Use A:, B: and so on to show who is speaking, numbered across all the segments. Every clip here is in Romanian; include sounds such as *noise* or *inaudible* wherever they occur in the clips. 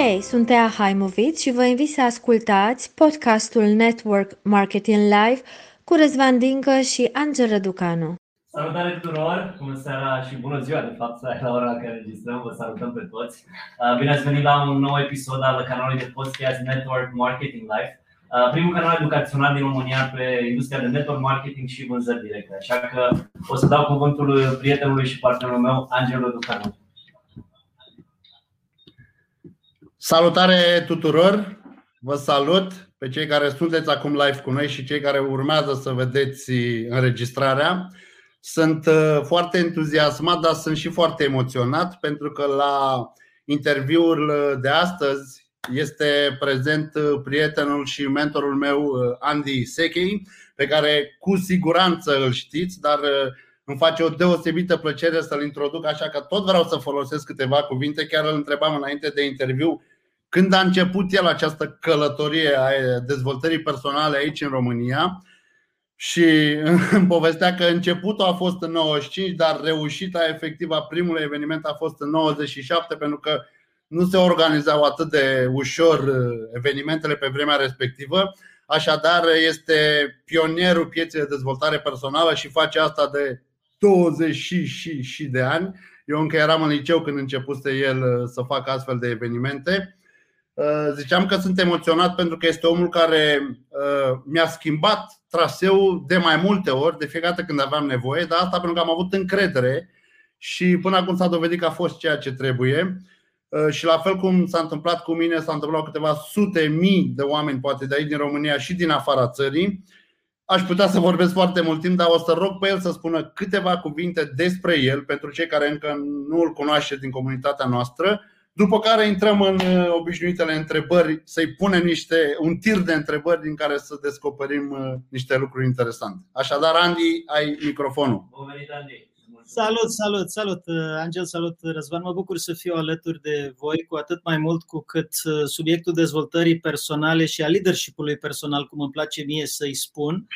A: Hei, sunt Tea Haimovic și vă invit să ascultați podcastul Network Marketing Live cu Răzvan Dincă și Angel Răducanu.
B: Salutare tuturor, bună seara și bună ziua de fapt la ora în care registrăm, vă salutăm pe toți. Uh, bine ați venit la un nou episod al canalului de podcast Network Marketing Live. Uh, primul canal educațional din România pe industria de network marketing și vânzări directe. Așa că o să dau cuvântul prietenului și partenerul meu, Angel Răducanu.
C: Salutare tuturor! Vă salut pe cei care sunteți acum live cu noi și cei care urmează să vedeți înregistrarea. Sunt uh, foarte entuziasmat, dar sunt și foarte emoționat pentru că la interviul de astăzi este prezent uh, prietenul și mentorul meu uh, Andy Sechei, pe care cu siguranță îl știți, dar îmi face o deosebită plăcere să-l introduc, așa că tot vreau să folosesc câteva cuvinte. Chiar îl întrebam înainte de interviu când a început el această călătorie a dezvoltării personale aici în România și *laughs* îmi povestea că începutul a fost în 95, dar reușita efectivă a primului eveniment a fost în 97 pentru că nu se organizau atât de ușor uh, evenimentele pe vremea respectivă. Așadar, este pionierul pieței de dezvoltare personală și face asta de 20 și, și, și de ani. Eu încă eram în liceu când începuse el uh, să facă astfel de evenimente. Uh, ziceam că sunt emoționat pentru că este omul care uh, mi-a schimbat traseul de mai multe ori, de fiecare dată când aveam nevoie, dar asta pentru că am avut încredere și până acum s-a dovedit că a fost ceea ce trebuie. Uh, și la fel cum s-a întâmplat cu mine, s-a întâmplat cu câteva sute mii de oameni, poate de aici din România și din afara țării. Aș putea să vorbesc foarte mult timp, dar o să rog pe el să spună câteva cuvinte despre el pentru cei care încă nu îl cunoaște din comunitatea noastră după care intrăm în uh, obișnuitele întrebări, să-i punem niște, un tir de întrebări din care să descoperim uh, niște lucruri interesante. Așadar, Andy, ai microfonul.
B: Bun venit, Andy!
D: Salut, salut, salut, uh, Angel, salut, Răzvan. Mă bucur să fiu alături de voi, cu atât mai mult cu cât subiectul dezvoltării personale și a leadership-ului personal, cum îmi place mie să-i spun,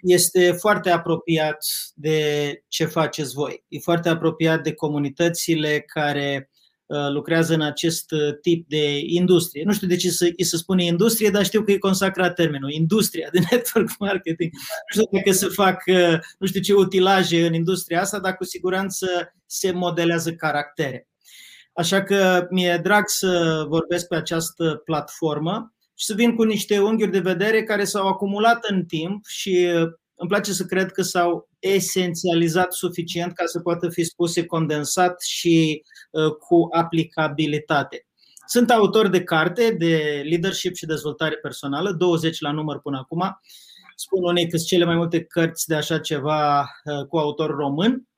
D: este foarte apropiat de ce faceți voi. E foarte apropiat de comunitățile care Uh, lucrează în acest uh, tip de industrie. Nu știu de ce să, să spune industrie, dar știu că e consacrat termenul, industria de *laughs* network marketing. Nu știu dacă să fac uh, nu știu ce utilaje în industria asta, dar cu siguranță se modelează caractere. Așa că mi-e drag să vorbesc pe această platformă și să vin cu niște unghiuri de vedere care s-au acumulat în timp și îmi place să cred că s-au esențializat suficient ca să poată fi spuse condensat și uh, cu aplicabilitate. Sunt autor de carte de leadership și dezvoltare personală, 20 la număr până acum. Spun unei că sunt cele mai multe cărți de așa ceva uh, cu autor român.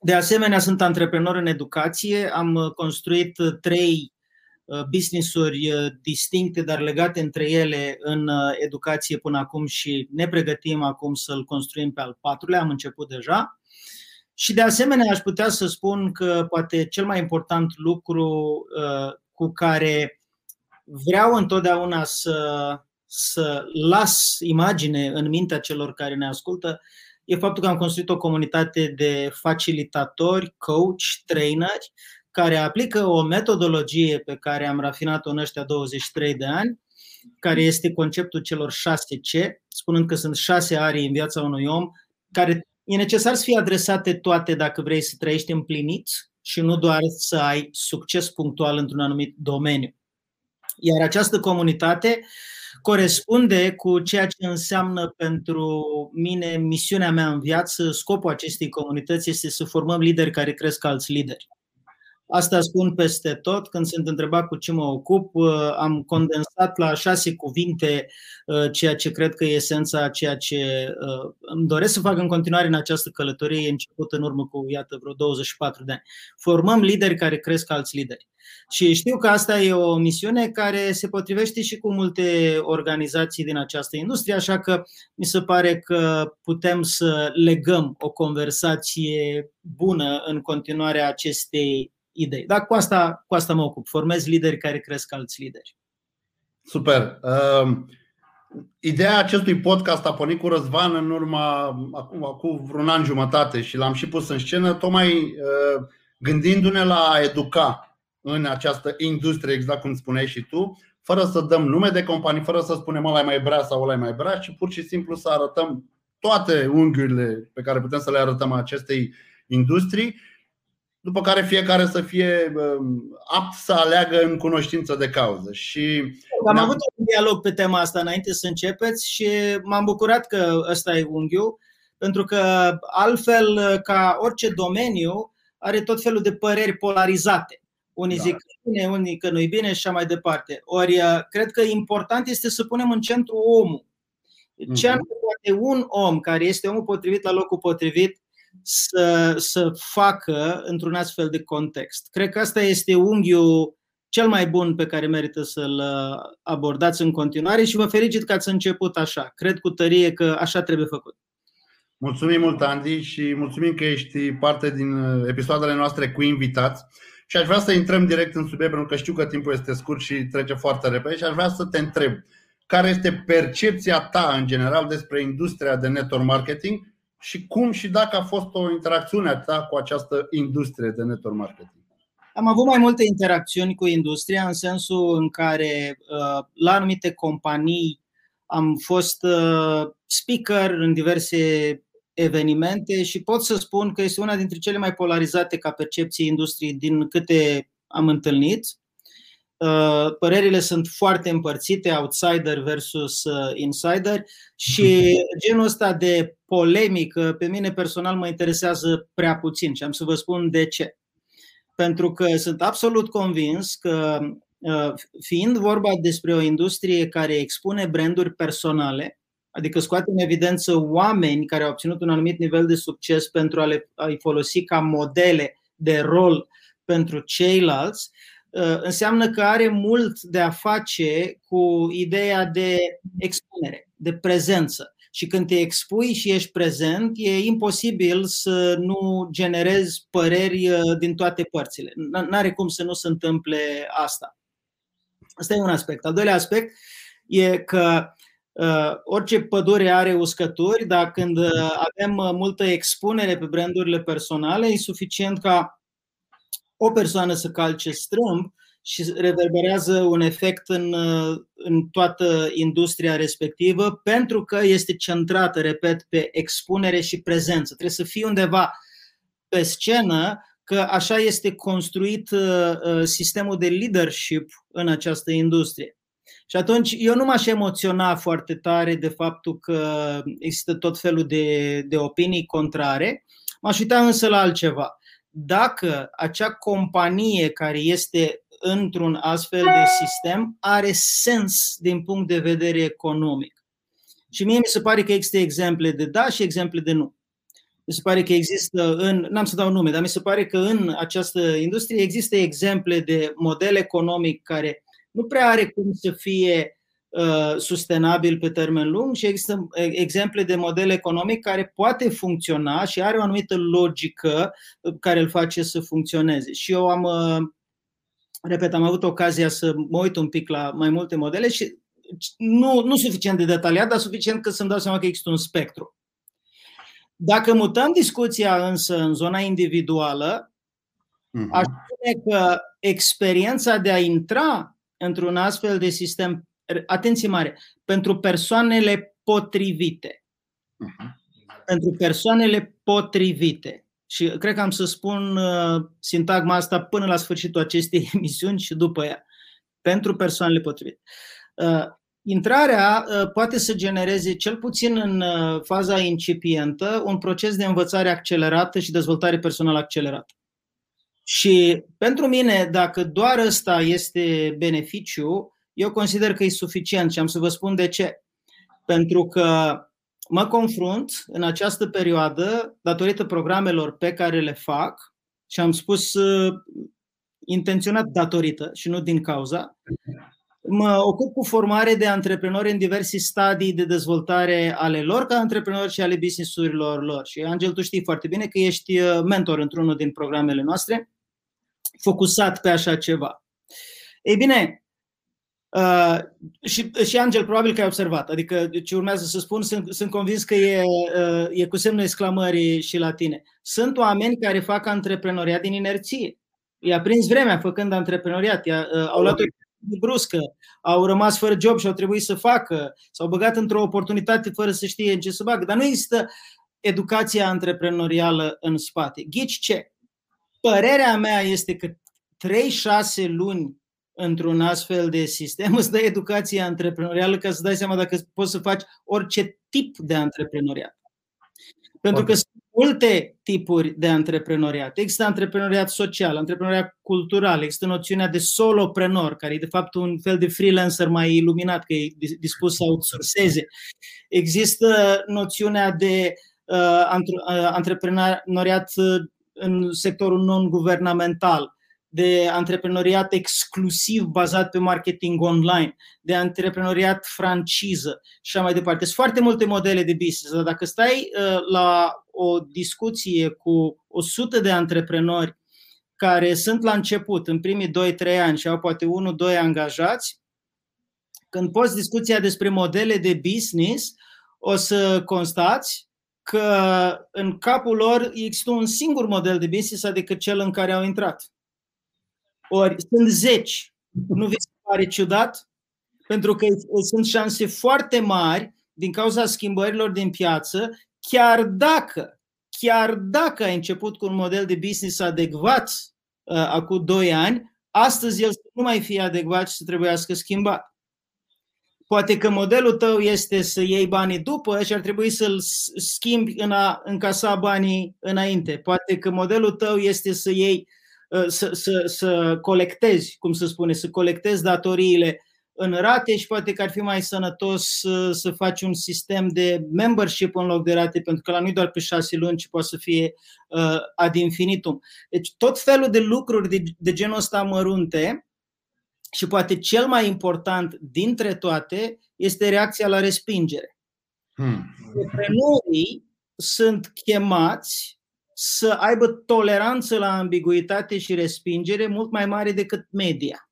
D: De asemenea, sunt antreprenor în educație. Am construit trei Uh, business-uri uh, distincte, dar legate între ele în uh, educație până acum și ne pregătim acum să-l construim pe al patrulea, am început deja. Și de asemenea aș putea să spun că poate cel mai important lucru cu care vreau întotdeauna să, să las imagine în mintea celor care ne ascultă e faptul că am construit o comunitate de facilitatori, coach, traineri, care aplică o metodologie pe care am rafinat-o în ăștia 23 de ani, care este conceptul celor 6 C, spunând că sunt șase arii în viața unui om, care e necesar să fie adresate toate dacă vrei să trăiești împlinit și nu doar să ai succes punctual într-un anumit domeniu. Iar această comunitate corespunde cu ceea ce înseamnă pentru mine misiunea mea în viață. Scopul acestei comunități este să formăm lideri care cresc alți lideri. Asta spun peste tot. Când sunt întrebat cu ce mă ocup, uh, am condensat la șase cuvinte uh, ceea ce cred că e esența ceea ce uh, îmi doresc să fac în continuare în această călătorie început în urmă cu, iată, vreo 24 de ani. Formăm lideri care cresc alți lideri. Și știu că asta e o misiune care se potrivește și cu multe organizații din această industrie, așa că mi se pare că putem să legăm o conversație bună în continuarea acestei idei. Dar cu asta, cu asta mă ocup. Formez lideri care cresc alți lideri.
C: Super. Uh, ideea acestui podcast a pornit cu Răzvan în urma acum, acum vreun an jumătate și l-am și pus în scenă, tocmai uh, gândindu-ne la a educa. în această industrie, exact cum spuneai și tu, fără să dăm nume de companii, fără să spunem ăla mai brea sau ăla mai brea, ci pur și simplu să arătăm toate unghiurile pe care putem să le arătăm acestei industrii, după care fiecare să fie um, apt să aleagă în cunoștință de cauză. Și
D: Am avut un dialog pe tema asta înainte să începeți și m-am bucurat că ăsta e unghiul, pentru că altfel, ca orice domeniu, are tot felul de păreri polarizate. Unii da. zic că e bine, unii că nu e bine și așa mai departe. Ori cred că important este să punem în centru omul. Ce mm poate un om care este omul potrivit la locul potrivit să, să facă într-un astfel de context? Cred că asta este unghiul cel mai bun pe care merită să-l abordați în continuare și vă felicit că ați început așa. Cred cu tărie că așa trebuie făcut.
C: Mulțumim mult, Andy, și mulțumim că ești parte din episoadele noastre cu invitați. Și aș vrea să intrăm direct în subiect, pentru că știu că timpul este scurt și trece foarte repede și aș vrea să te întreb care este percepția ta în general despre industria de network marketing și cum și dacă a fost o interacțiune a ta cu această industrie de network marketing.
D: Am avut mai multe interacțiuni cu industria în sensul în care uh, la anumite companii am fost uh, speaker în diverse evenimente și pot să spun că este una dintre cele mai polarizate ca percepții industriei din câte am întâlnit. Uh, părerile sunt foarte împărțite, outsider versus uh, insider și genul ăsta de polemică pe mine personal mă interesează prea puțin și am să vă spun de ce. Pentru că sunt absolut convins că uh, fiind vorba despre o industrie care expune branduri personale, adică scoate în evidență oameni care au obținut un anumit nivel de succes pentru a le a-i folosi ca modele de rol pentru ceilalți, uh, înseamnă că are mult de a face cu ideea de expunere, de prezență. Și când te expui și ești prezent, e imposibil să nu generezi păreri uh, din toate părțile. N-are cum să nu se întâmple asta. Asta e un aspect. Al doilea aspect e că Uh, orice pădure are uscături, dar când uh, avem uh, multă expunere pe brandurile personale, e suficient ca o persoană să calce strâmb și reverberează un efect în, în toată industria respectivă pentru că este centrată, repet, pe expunere și prezență. Trebuie să fii undeva pe scenă că așa este construit sistemul de leadership în această industrie. Și atunci eu nu m-aș emoționa foarte tare de faptul că există tot felul de, de opinii contrare. M-aș uita însă la altceva. Dacă acea companie care este într-un astfel de sistem are sens din punct de vedere economic. Și mie mi se pare că există exemple de da și exemple de nu. Mi se pare că există în, n-am să dau nume, dar mi se pare că în această industrie există exemple de model economic care nu prea are cum să fie uh, sustenabil pe termen lung și există exemple de model economic care poate funcționa și are o anumită logică uh, care îl face să funcționeze. Și eu am, uh, repet, am avut ocazia să mă uit un pic la mai multe modele și nu, nu suficient de detaliat, dar suficient că să-mi dau seama că există un spectru. Dacă mutăm discuția însă în zona individuală, uh-huh. aș spune că experiența de a intra într-un astfel de sistem, atenție mare, pentru persoanele potrivite. Uh-huh. Pentru persoanele potrivite. Și cred că am să spun uh, sintagma asta până la sfârșitul acestei *laughs* emisiuni și după ea. Pentru persoanele potrivite. Uh, intrarea uh, poate să genereze, cel puțin în uh, faza incipientă, un proces de învățare accelerată și dezvoltare personală accelerată. Și pentru mine, dacă doar ăsta este beneficiu, eu consider că e suficient și am să vă spun de ce. Pentru că mă confrunt în această perioadă, datorită programelor pe care le fac, și am spus uh, intenționat datorită și nu din cauza, mă ocup cu formare de antreprenori în diverse stadii de dezvoltare ale lor ca antreprenori și ale business-urilor lor. Și Angel, tu știi foarte bine că ești uh, mentor într-unul din programele noastre focusat pe așa ceva. Ei bine, uh, și, și Angel, probabil că ai observat, adică ce urmează să spun, sunt, sunt convins că e, uh, e cu semnul exclamării și la tine. Sunt oameni care fac antreprenoriat din inerție. I-a prins vremea făcând antreprenoriat, i-a, au luat o bruscă, au rămas fără job și au trebuit să facă, s-au băgat într-o oportunitate fără să știe în ce să bagă. Dar nu există educația antreprenorială în spate. Ghici ce? Părerea mea este că 3-6 luni într-un astfel de sistem *laughs* îți dă educația antreprenorială ca să dai seama dacă poți să faci orice tip de antreprenoriat. Pentru că sunt multe tipuri de antreprenoriat. Există antreprenoriat social, antreprenoriat cultural, există noțiunea de soloprenor, care e de fapt un fel de freelancer mai iluminat, că e dispus să outsourceze. Există noțiunea de uh, uh antreprenoriat uh, în sectorul non-guvernamental, de antreprenoriat exclusiv bazat pe marketing online, de antreprenoriat franciză și așa mai departe. Sunt foarte multe modele de business, dar dacă stai uh, la o discuție cu 100 de antreprenori care sunt la început, în primii 2-3 ani și au poate 1-2 angajați, când poți discuția despre modele de business, o să constați că în capul lor există un singur model de business, adică cel în care au intrat. Ori sunt zeci. Nu vi se pare ciudat? Pentru că sunt șanse foarte mari din cauza schimbărilor din piață, chiar dacă, chiar dacă ai început cu un model de business adecvat uh, acum 2 ani, astăzi el nu mai fie adecvat și să trebuiască schimbat. Poate că modelul tău este să iei banii după și ar trebui să-l schimbi în a încasa banii înainte. Poate că modelul tău este să iei Uh, să, să, să colectezi, cum se spune, să colectezi datoriile în rate și poate că ar fi mai sănătos să, să faci un sistem de membership în loc de rate, pentru că la nu doar pe șase luni, ci poate să fie uh, ad infinitum. Deci tot felul de lucruri de, de genul ăsta mărunte și poate cel mai important dintre toate este reacția la respingere. Hmm. Antreprenorii sunt chemați să aibă toleranță la ambiguitate și respingere mult mai mare decât media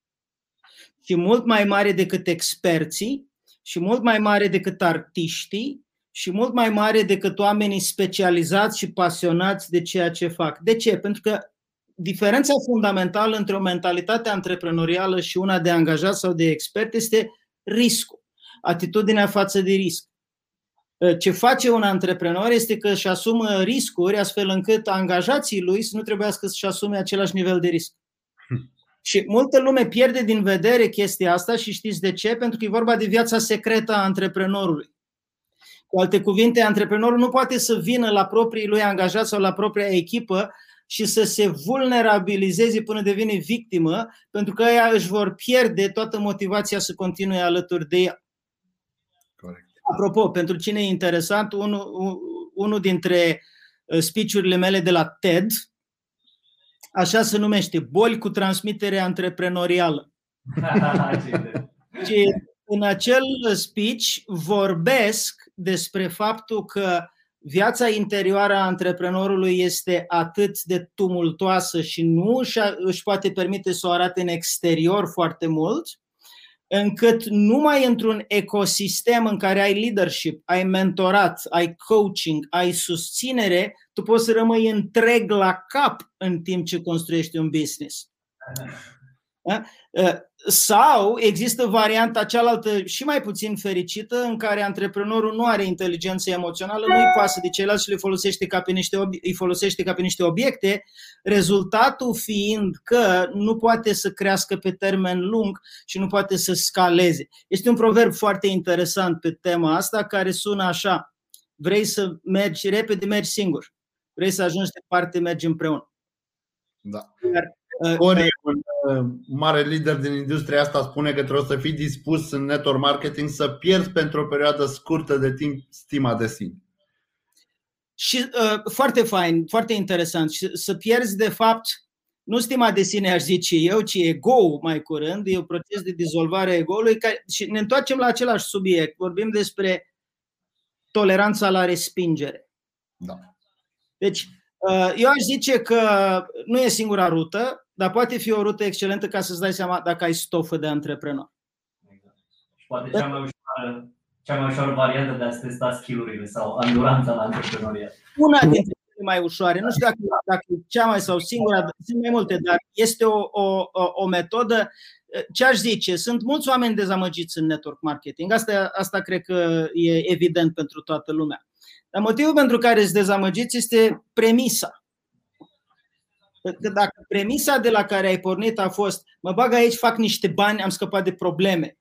D: și mult mai mare decât experții și mult mai mare decât artiștii și mult mai mare decât oamenii specializați și pasionați de ceea ce fac. De ce? Pentru că diferența fundamentală între o mentalitate antreprenorială și una de angajat sau de expert este riscul, atitudinea față de risc. Uh, ce face un antreprenor este că își asumă riscuri astfel încât angajații lui să nu trebuiască să-și asume același nivel de risc. Hm. Și multă lume pierde din vedere chestia asta și știți de ce? Pentru că e vorba de viața secretă a antreprenorului. Cu alte cuvinte, antreprenorul nu poate să vină la proprii lui angajați sau la propria echipă și să se vulnerabilizeze până devine victimă, pentru că ea își vor pierde toată motivația să continue alături de ea. Apropo, pentru cine e interesant, unul, unul dintre uh, speech mele de la TED, așa se numește, boli cu transmitere antreprenorială. *laughs* și în acel speech vorbesc despre faptul că viața interioară a antreprenorului este atât de tumultoasă și nu își poate permite să o arate în exterior foarte mult, încât numai într-un ecosistem în care ai leadership, ai mentorat, ai coaching, ai susținere, tu poți să rămâi întreg la cap în timp ce construiești un business. Da? Ă, sau există varianta cealaltă și mai puțin fericită în care antreprenorul nu are inteligență emoțională, nu îi pasă de ceilalți și le folosește ca pe niște, îi folosește ca pe niște obiecte, rezultatul fiind că nu poate să crească pe termen lung și nu poate să scaleze. Este un proverb foarte interesant pe tema asta care sună așa. Vrei să mergi repede, mergi singur. Vrei să ajungi departe, mergi împreună.
C: Da. Iar ori un uh, mare lider din industria asta spune că trebuie să fii dispus în network marketing să pierzi pentru o perioadă scurtă de timp stima de sine.
D: Și uh, foarte fain, foarte interesant. Și să pierzi, de fapt, nu stima de sine, aș zice eu, ci ego mai curând. E un proces de dizolvare a ego-ului. Care, și ne întoarcem la același subiect. Vorbim despre toleranța la respingere.
C: Da.
D: Deci, uh, eu aș zice că nu e singura rută, dar poate fi o rută excelentă ca să-ți dai seama dacă ai stofă de antreprenor.
B: Exact. Și poate cea mai ușoară, cea mai ușoară variantă de a testa skill-urile sau anduranța la antreprenoriat.
D: Una dintre cele mai ușoare. Nu știu dacă, dacă e cea mai sau singura, sunt mai multe, dar este o, o, o metodă. Ce aș zice? Sunt mulți oameni dezamăgiți în network marketing. Asta, asta cred că e evident pentru toată lumea. Dar motivul pentru care sunt dezamăgiți este premisa. Că dacă premisa de la care ai pornit a fost mă bag aici, fac niște bani, am scăpat de probleme.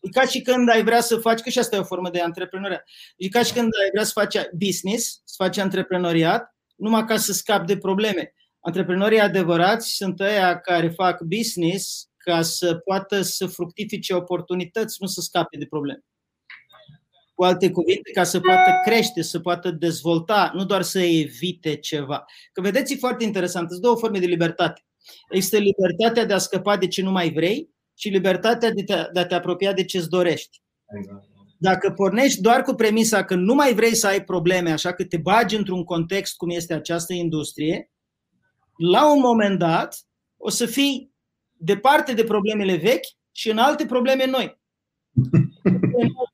D: E ca și când ai vrea să faci, că și asta e o formă de antreprenoriat, e ca și când ai vrea să faci business, să faci antreprenoriat, numai ca să scapi de probleme. Antreprenorii adevărați sunt ăia care fac business ca să poată să fructifice oportunități, nu să scape de probleme. Cu alte cuvinte, ca să poată crește, să poată dezvolta, nu doar să evite ceva. Că vedeți, e foarte interesant, sunt două forme de libertate. Există libertatea de a scăpa de ce nu mai vrei și libertatea de, te, de a te apropia de ce îți dorești. Exact. Dacă pornești doar cu premisa că nu mai vrei să ai probleme, așa că te bagi într-un context cum este această industrie, la un moment dat o să fii departe de problemele vechi și în alte probleme noi. *laughs*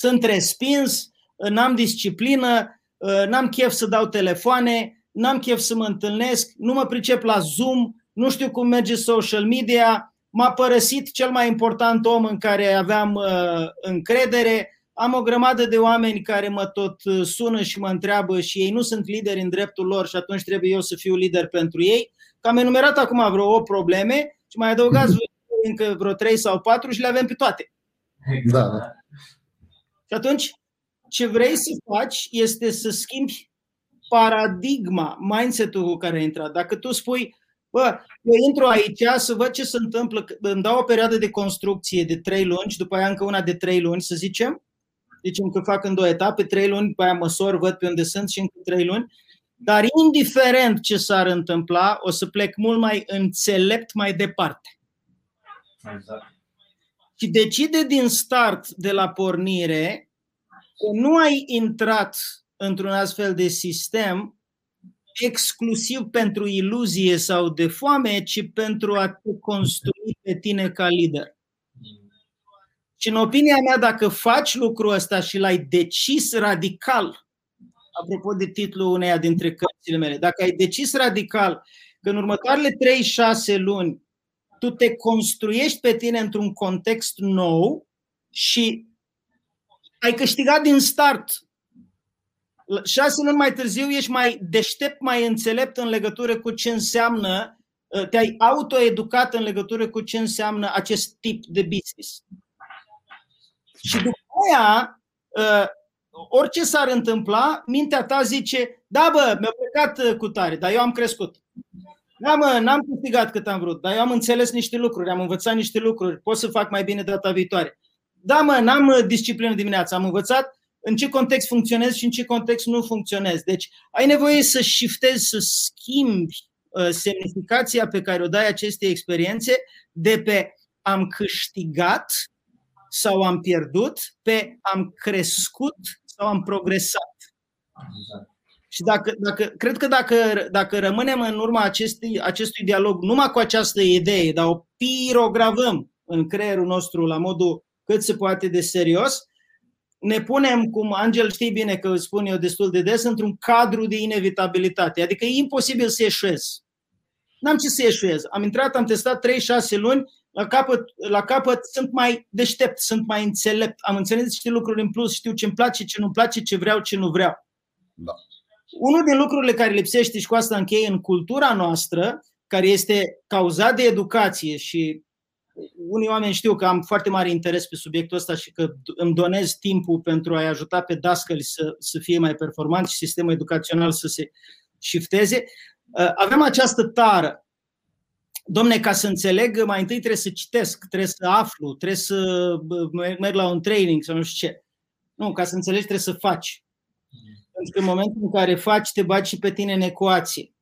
D: Sunt respins, n-am disciplină, n-am chef să dau telefoane, n-am chef să mă întâlnesc, nu mă pricep la Zoom, nu știu cum merge social media, m-a părăsit cel mai important om în care aveam uh, încredere. Am o grămadă de oameni care mă tot uh, sună și mă întreabă și ei nu sunt lideri în dreptul lor și atunci trebuie eu să fiu lider pentru ei. Că am enumerat acum vreo 8 probleme și mai adăugați *laughs* încă vreo 3 sau 4 și le avem pe toate.
C: Da, da.
D: Și atunci, ce vrei să faci este să schimbi paradigma, mindset-ul cu care ai intrat. Dacă tu spui, Bă, eu intru aici să văd ce se întâmplă. Îmi dau o perioadă de construcție de trei luni și după aia încă una de trei luni, să zicem. Zicem că fac în două etape, trei luni, după aia măsor, văd pe unde sunt și încă trei luni. Dar indiferent ce s-ar întâmpla, o să plec mult mai înțelept mai departe. Exact. Și decide din start, de la pornire, că nu ai intrat într-un astfel de sistem exclusiv pentru iluzie sau de foame, ci pentru a te construi pe tine ca lider. Și în opinia mea, dacă faci lucrul ăsta și l-ai decis radical, apropo de titlul uneia dintre cărțile mele, dacă ai decis radical că în următoarele 3-6 luni tu te construiești pe tine într-un context nou și ai câștigat din start șase luni mai târziu ești mai deștept, mai înțelept în legătură cu ce înseamnă, uh, te-ai autoeducat în legătură cu ce înseamnă acest tip de business. Și după aia, uh, orice s-ar întâmpla, mintea ta zice, da bă, mi-a plecat uh, cu tare, dar eu am crescut. Da mă, n-am câștigat cât am vrut, dar eu am înțeles niște lucruri, am învățat niște lucruri, pot să fac mai bine data viitoare. Da mă, n-am disciplină dimineața, am învățat în ce context funcționezi și în ce context nu funcționezi. Deci ai nevoie să shiftezi, să schimbi uh, semnificația pe care o dai acestei experiențe de pe am câștigat sau am pierdut, pe am crescut sau am progresat. Exact. Și dacă, dacă, cred că dacă, dacă rămânem în urma acestui, acestui dialog numai cu această idee, dar o pirogravăm în creierul nostru la modul cât se poate de serios, ne punem, cum Angel știi bine că îți spun eu destul de des, într-un cadru de inevitabilitate. Adică e imposibil să eșuez. N-am ce să eșuez. Am intrat, am testat 3-6 luni, la capăt, la capăt sunt mai deștept, sunt mai înțelept, am înțeles niște lucruri în plus, știu ce-mi place, ce nu-mi place, ce vreau, ce nu vreau. Da. Unul din lucrurile care lipsește și cu asta încheie în cultura noastră, care este cauzat de educație și unii oameni știu că am foarte mare interes pe subiectul ăsta și că îmi donez timpul pentru a-i ajuta pe dascăli să, să fie mai performanți și sistemul educațional să se shifteze. Uh, avem această tară. Domne, ca să înțeleg, mai întâi trebuie să citesc, trebuie să aflu, trebuie să merg la un training sau nu știu ce. Nu, ca să înțelegi trebuie să faci. Pentru că în momentul în care faci, te bagi și pe tine în ecuație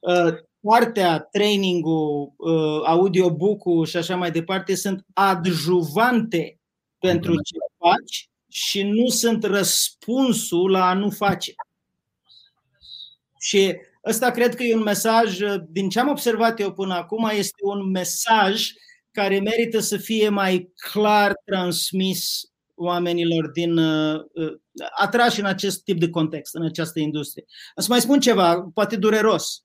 D: uh, partea, trainingul, uh, audiobook-ul și așa mai departe sunt adjuvante pentru ce faci și nu sunt răspunsul la a nu face. Și ăsta cred că e un mesaj, din ce am observat eu până acum, este un mesaj care merită să fie mai clar transmis oamenilor din uh, atrași în acest tip de context, în această industrie. Să mai spun ceva, poate dureros.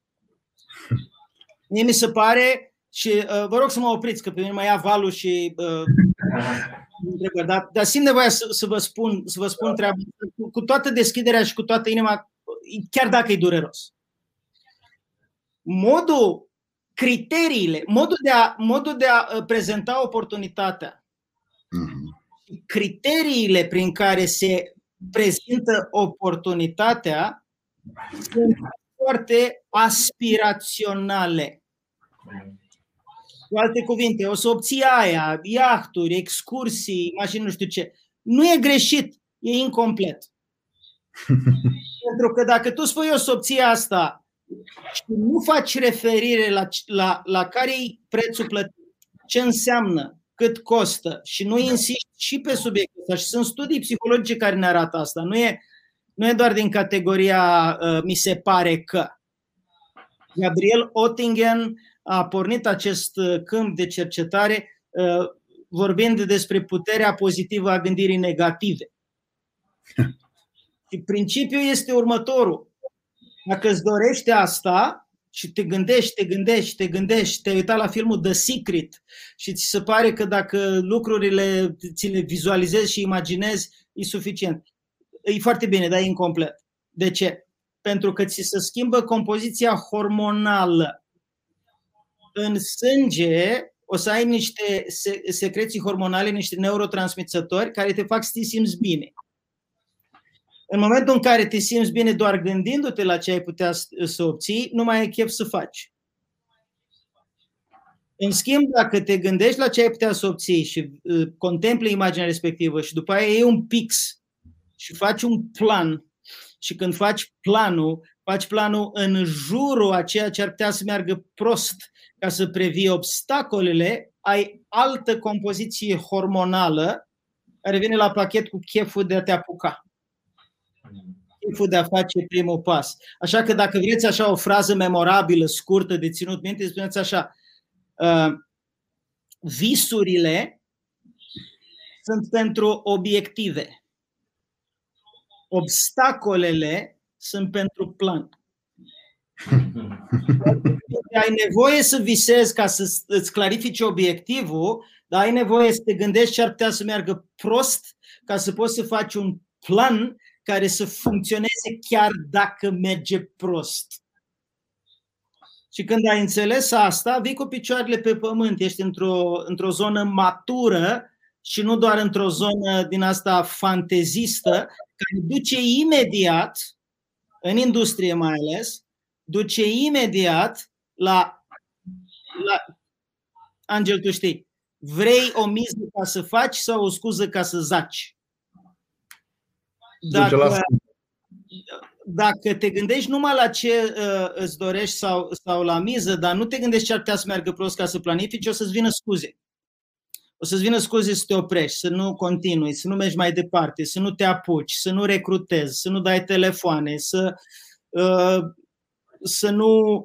D: *laughs* Mie mi se pare și uh, vă rog să mă opriți, că pe mine mai ia valul și uh, *laughs* dar, dar simt nevoia să, să, vă spun, să vă spun treaba cu, cu toată deschiderea și cu toată inima, chiar dacă e dureros. Modul, criteriile, modul de a, modul de a uh, prezenta oportunitatea, mm-hmm. criteriile prin care se prezintă oportunitatea sunt foarte aspiraționale. Cu alte cuvinte, o să obții aia, iahturi, excursii, mașini, nu știu ce. Nu e greșit, e incomplet. *laughs* Pentru că dacă tu spui o să obții asta și nu faci referire la, la, la care e prețul plătit, ce înseamnă, cât costă și nu insisti și pe subiectul ăsta și sunt studii psihologice care ne arată asta, nu e, nu e doar din categoria uh, mi se pare că. Gabriel Ottingen a pornit acest uh, câmp de cercetare uh, vorbind despre puterea pozitivă a gândirii negative. *laughs* Și principiul este următorul. Dacă îți dorești asta și te gândești, te gândești, te gândești, te uita la filmul The Secret și ți se pare că dacă lucrurile ți le vizualizezi și imaginezi, e suficient. E foarte bine, dar e incomplet. De ce? Pentru că ți se schimbă compoziția hormonală în sânge o să ai niște secreții hormonale, niște neurotransmițători care te fac să te simți bine. În momentul în care te simți bine doar gândindu-te la ce ai putea să obții, nu mai ai chef să faci. În schimb, dacă te gândești la ce ai putea să obții și uh, contempli imaginea respectivă și după aia iei un pix și faci un plan și când faci planul, faci planul în jurul a ceea ce ar putea să meargă prost ca să previi obstacolele, ai altă compoziție hormonală care vine la pachet cu cheful de a te apuca. Cheful de a face primul pas. Așa că dacă vreți așa o frază memorabilă, scurtă, de ținut minte, spuneți așa, uh, visurile sunt pentru obiective. Obstacolele sunt pentru plan. *laughs* ai nevoie să visezi ca să îți clarifici obiectivul, dar ai nevoie să te gândești ce ar putea să meargă prost ca să poți să faci un plan care să funcționeze chiar dacă merge prost. Și când ai înțeles asta, vii cu picioarele pe pământ, ești într-o, într-o zonă matură și nu doar într-o zonă din asta fantezistă, care duce imediat, în industrie mai ales, duce imediat la, la Angel, tu știi, vrei o miză ca să faci sau o scuză ca să zaci? Dacă, dacă te gândești numai la ce uh, îți dorești sau, sau la miză, dar nu te gândești ce ar putea să meargă prost ca să planifici, o să-ți vină scuze. O să-ți vină scuze să te oprești, să nu continui, să nu mergi mai departe, să nu te apuci, să nu recrutezi, să nu dai telefoane, să uh, să nu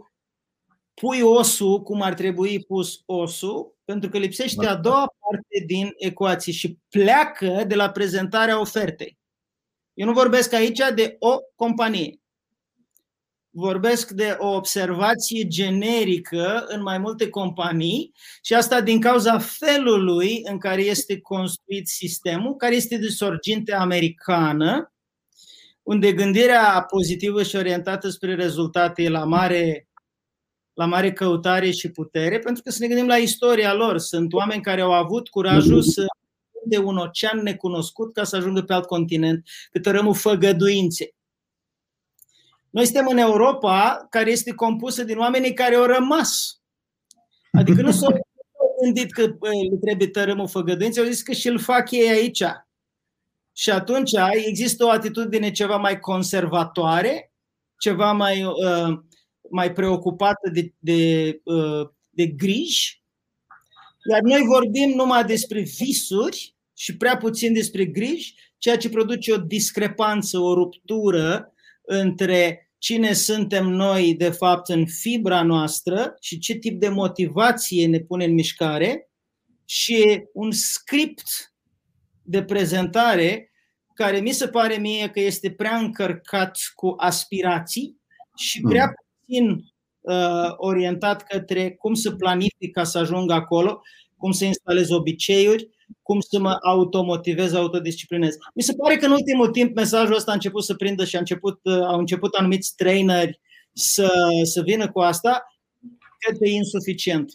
D: pui osul cum ar trebui pus osul, pentru că lipsește a doua parte din ecuație și pleacă de la prezentarea ofertei. Eu nu vorbesc aici de o companie. Vorbesc de o observație generică în mai multe companii și asta din cauza felului în care este construit sistemul, care este de sorginte americană, unde gândirea pozitivă și orientată spre rezultate e la mare, la mare căutare și putere, pentru că să ne gândim la istoria lor. Sunt oameni care au avut curajul să de un ocean necunoscut ca să ajungă pe alt continent, pe tărâmul făgăduinței. Noi suntem în Europa, care este compusă din oamenii care au rămas. Adică nu s-au *laughs* gândit că le trebuie tărâmul făgăduinței, au zis că și-l fac ei aici. Și atunci există o atitudine ceva mai conservatoare, ceva mai, uh, mai preocupată de, de, uh, de griji, iar noi vorbim numai despre visuri și prea puțin despre griji, ceea ce produce o discrepanță, o ruptură între cine suntem noi, de fapt, în fibra noastră și ce tip de motivație ne pune în mișcare și un script de prezentare care mi se pare mie că este prea încărcat cu aspirații și prea puțin uh, orientat către cum să planific ca să ajung acolo, cum să instalez obiceiuri, cum să mă automotivez, autodisciplinez. Mi se pare că în ultimul timp mesajul ăsta a început să prindă și a început, uh, au început anumiți traineri să, să vină cu asta. Cred că e insuficient.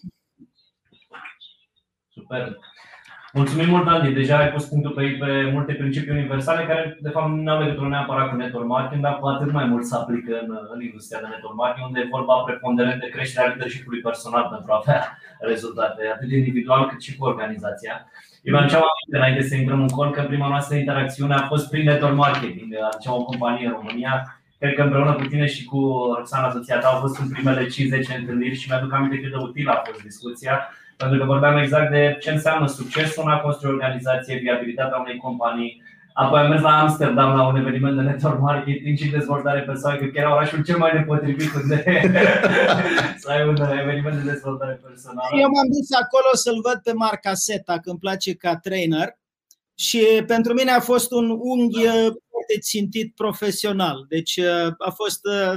B: Super. Mulțumim mult, Andy. Deja ai pus punctul pe, pe multe principii universale care, de fapt, nu au legătură neapărat cu network marketing, dar cu atât mai mult se aplică în, în industria de network marketing, unde e vorba preponderent de creșterea leadership personal pentru a avea rezultate, atât individual cât și cu organizația. Eu mi aduceam aminte, înainte să intrăm în col, că prima noastră interacțiune a fost prin network marketing. Aduceam o companie în România, cred că împreună cu tine și cu Roxana, soția ta, au fost în primele 5-10 întâlniri și mi-aduc aminte cât de utilă a fost discuția pentru că vorbeam exact de ce înseamnă succesul în a construi o organizație, viabilitatea unei companii. Apoi am mers la Amsterdam la un eveniment de network marketing și dezvoltare personală, că era orașul cel mai nepotrivit unde *laughs* să ai un eveniment de dezvoltare personală.
D: Eu m-am dus acolo să-l văd pe Marc Caseta, că îmi place ca trainer. Și pentru mine a fost un unghi da. foarte țintit profesional. Deci uh, a fost, uh,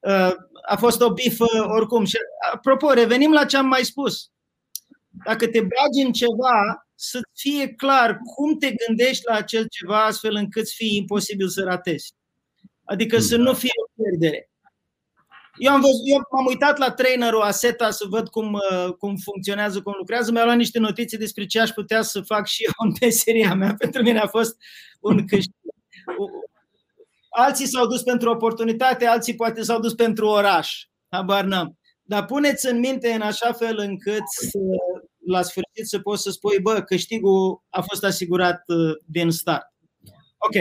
D: uh, a fost o bifă oricum. Și apropo, revenim la ce am mai spus dacă te bagi în ceva, să fie clar cum te gândești la acel ceva astfel încât să fie imposibil să ratezi. Adică să nu fie o pierdere. Eu, am văzut, eu m-am uitat la trainerul Aseta să văd cum, uh, cum funcționează, cum lucrează. Mi-au luat niște notițe despre ce aș putea să fac și eu *laughs* în meseria mea. Pentru mine a fost un câștig. Alții s-au dus pentru oportunitate, alții poate s-au dus pentru oraș. Habar n-am. Dar puneți în minte în așa fel încât să, la sfârșit să poți să spui, bă, câștigul a fost asigurat uh, din start. Ok.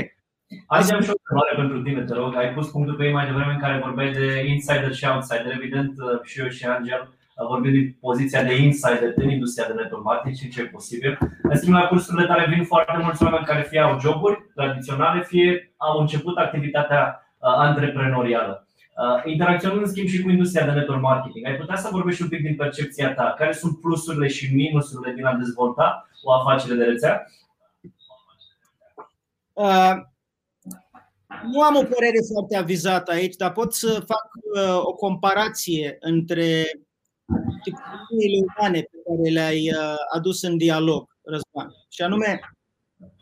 B: Azi am și o întrebare pentru tine, te rog. Ai pus punctul pe ei mai devreme în care vorbeai de insider și outsider. Evident, uh, și eu și Angel uh, vorbim din poziția de insider în industria de network marketing și ce e posibil. În schimb, la cursurile tale vin foarte mulți oameni care fie au joburi tradiționale, fie au început activitatea antreprenorială. Uh, interacționând în schimb și cu industria de network marketing, ai putea să vorbești un pic din percepția ta? Care sunt plusurile și minusurile din a dezvolta o afacere de rețea?
D: Uh, nu am o părere foarte avizată aici, dar pot să fac uh, o comparație între tipologiile umane pe care le-ai uh, adus în dialog, Răzvan. Și anume,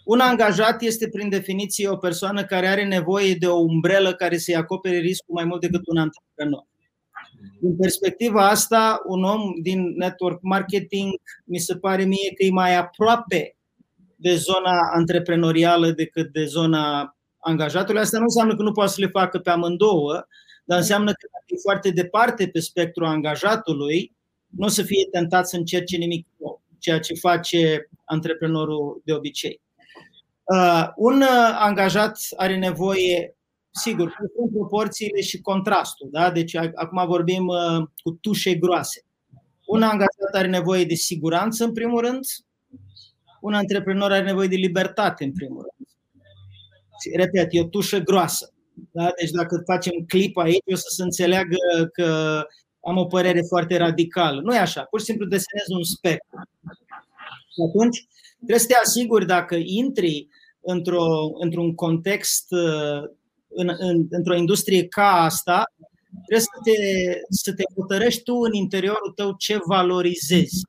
D: un angajat este, prin definiție, o persoană care are nevoie de o umbrelă care să-i acopere riscul mai mult decât un antreprenor. Din perspectiva asta, un om din network marketing mi se pare mie că e mai aproape de zona antreprenorială decât de zona angajatului. Asta nu înseamnă că nu poate să le facă pe amândouă, dar înseamnă că dacă e foarte departe pe spectrul angajatului, nu o să fie tentat să încerce nimic nou, ceea ce face antreprenorul de obicei. Uh, un uh, angajat are nevoie, sigur, cu proporțiile și contrastul. Da? Deci acum vorbim uh, cu tușe groase. Un angajat are nevoie de siguranță, în primul rând. Un antreprenor are nevoie de libertate, în primul rând. Repet, e o tușă groasă. Da? Deci dacă facem clip aici, o să se înțeleagă că am o părere foarte radicală. Nu e așa, pur și simplu desenez un spectru. Și atunci trebuie să te asiguri dacă intri într-o, într-un context, uh, în, în, într-o industrie ca asta, trebuie să te, să te hotărăști tu în interiorul tău ce valorizezi.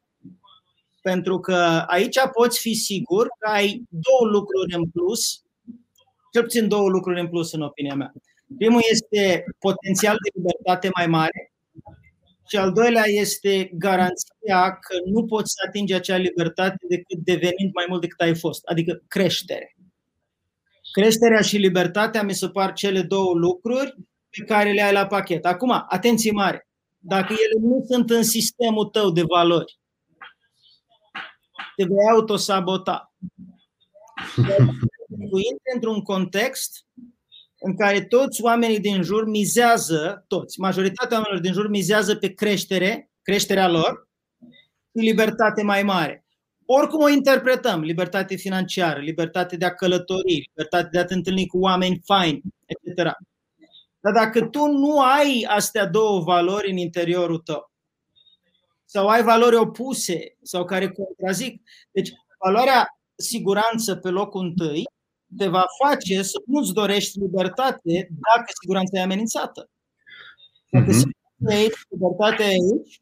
D: Pentru că aici poți fi sigur că ai două lucruri în plus, cel puțin două lucruri în plus, în opinia mea. Primul este potențial de libertate mai mare și al doilea este garanția că nu poți să atingi acea libertate decât devenind mai mult decât ai fost, adică creștere. Creșterea și libertatea mi se par cele două lucruri pe care le ai la pachet. Acum, atenție mare, dacă ele nu sunt în sistemul tău de valori, te vei autosabota. *laughs* Tu intri într-un context în care toți oamenii din jur mizează, toți, majoritatea oamenilor din jur mizează pe creștere, creșterea lor și libertate mai mare. Oricum o interpretăm, libertate financiară, libertate de a călători, libertate de a te întâlni cu oameni faini, etc. Dar dacă tu nu ai astea două valori în interiorul tău, sau ai valori opuse sau care contrazic, deci valoarea siguranță pe locul întâi te va face să nu-ți dorești libertate dacă siguranța e amenințată. Dacă uh-huh. aici, libertatea e aici,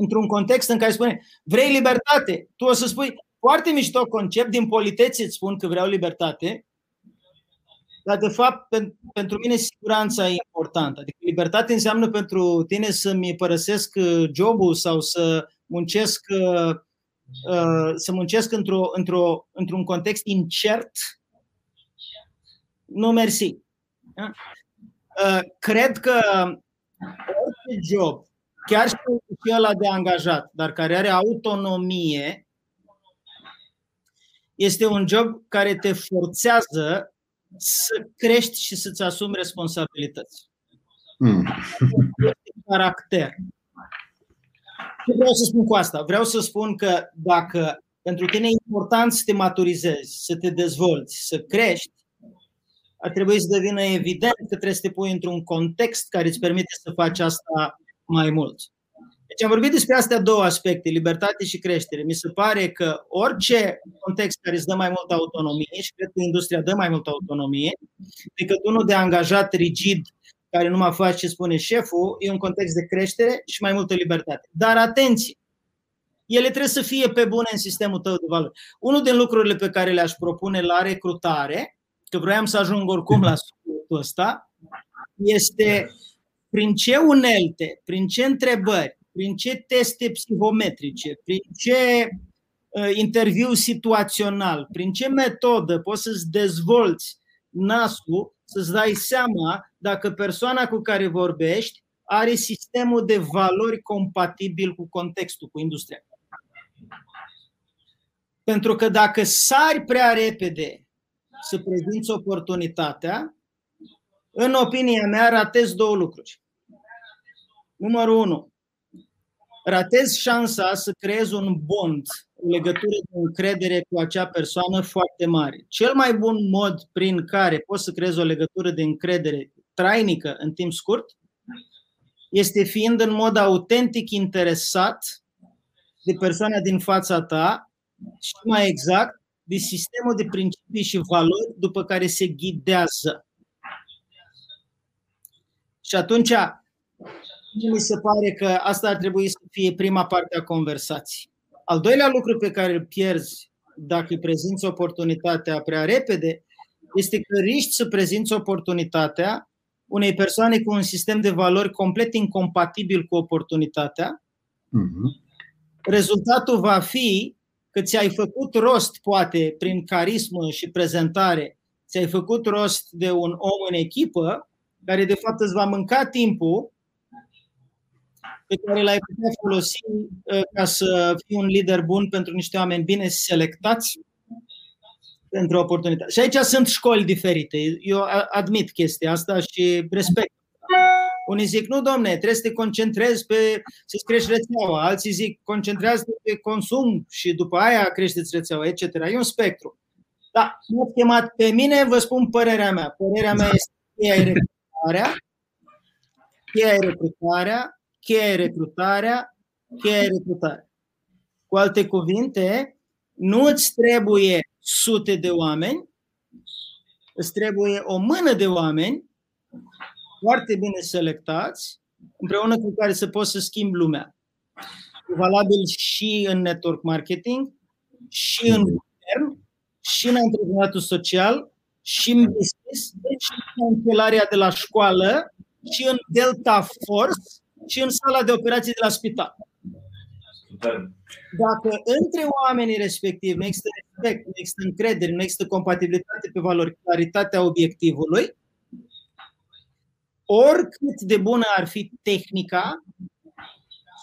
D: într-un context în care spune vrei libertate, tu o să spui foarte mișto concept, din politețe îți spun că vreau libertate, dar de fapt pentru mine siguranța e importantă. Adică libertate înseamnă pentru tine să-mi părăsesc uh, jobul sau să muncesc uh, uh, să muncesc într-o, într-o, într-un context incert, nu mersi. Cred că orice job, chiar și ăla de angajat, dar care are autonomie, este un job care te forțează să crești și să-ți asumi responsabilități. Mm. Caracter. Ce vreau să spun cu asta? Vreau să spun că dacă pentru tine e important să te maturizezi, să te dezvolți, să crești, ar trebui să devină evident că trebuie să te pui într-un context care îți permite să faci asta mai mult. Deci am vorbit despre astea două aspecte, libertate și creștere. Mi se pare că orice context care îți dă mai multă autonomie, și cred că industria dă mai multă autonomie, decât unul de angajat rigid care nu mai face ce spune șeful, e un context de creștere și mai multă libertate. Dar atenție! Ele trebuie să fie pe bune în sistemul tău de valori. Unul din lucrurile pe care le-aș propune la recrutare, că vroiam să ajung oricum la subiectul ăsta, este prin ce unelte, prin ce întrebări, prin ce teste psihometrice, prin ce uh, interviu situațional, prin ce metodă poți să-ți dezvolți nasul, să-ți dai seama dacă persoana cu care vorbești are sistemul de valori compatibil cu contextul, cu industria. Pentru că dacă sari prea repede să prezinți oportunitatea, în opinia mea ratezi două lucruri. Numărul unu, ratezi șansa să creezi un bond, o legătură de încredere cu acea persoană foarte mare. Cel mai bun mod prin care poți să creezi o legătură de încredere trainică în timp scurt este fiind în mod autentic interesat de persoana din fața ta și mai exact de sistemul de principii și valori după care se ghidează. Și atunci mi se pare că asta ar trebui să fie prima parte a conversației. Al doilea lucru pe care îl pierzi dacă îi prezinți oportunitatea prea repede este că riști să prezinți oportunitatea unei persoane cu un sistem de valori complet incompatibil cu oportunitatea. Uh-huh. Rezultatul va fi că ți-ai făcut rost, poate, prin carismă și prezentare, ți-ai făcut rost de un om în echipă care de fapt îți va mânca timpul pe care l-ai putea folosi uh, ca să fii un lider bun pentru niște oameni bine selectați pentru oportunitate. Și aici sunt școli diferite. Eu admit chestia asta și respect. Unii zic, nu domne, trebuie să te concentrezi pe să-ți crești rețeaua. Alții zic, concentrează-te pe consum și după aia creșteți rețeaua, etc. E un spectru. Da, m chemat pe mine, vă spun părerea mea. Părerea mea este cheia e recrutarea, cheia e recrutarea, cheia e recrutarea, cheia e recrutarea. Cu alte cuvinte, nu îți trebuie sute de oameni, îți trebuie o mână de oameni foarte bine selectați, împreună cu care să poți să schimbi lumea. E valabil și în network marketing, și în guvern, și în antreprenoriatul social, și în business, și în cancelarea de la școală, și în Delta Force, și în sala de operații de la spital. Dacă între oamenii respectivi nu există respect, nu există încredere, nu există compatibilitate pe valori, claritatea obiectivului, oricât de bună ar fi tehnica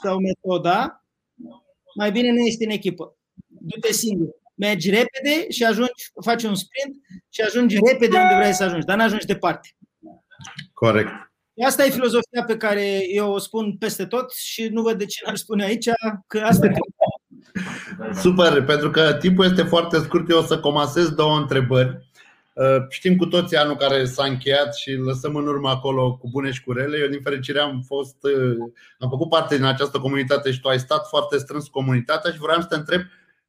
D: sau metoda, mai bine nu ești în echipă. Du-te singur. Mergi repede și ajungi, faci un sprint și ajungi repede unde vrei să ajungi, dar nu ajungi departe.
C: Corect.
D: Asta e filozofia pe care eu o spun peste tot și nu văd de ce n-ar spune aici că asta e.
C: Super, pentru că timpul este foarte scurt, eu o să comasez două întrebări. Uh, știm cu toții anul care s-a încheiat și lăsăm în urmă acolo cu bune și cu rele. Eu, din fericire, am fost, uh, am făcut parte din această comunitate și tu ai stat foarte strâns cu comunitatea și vreau să te întreb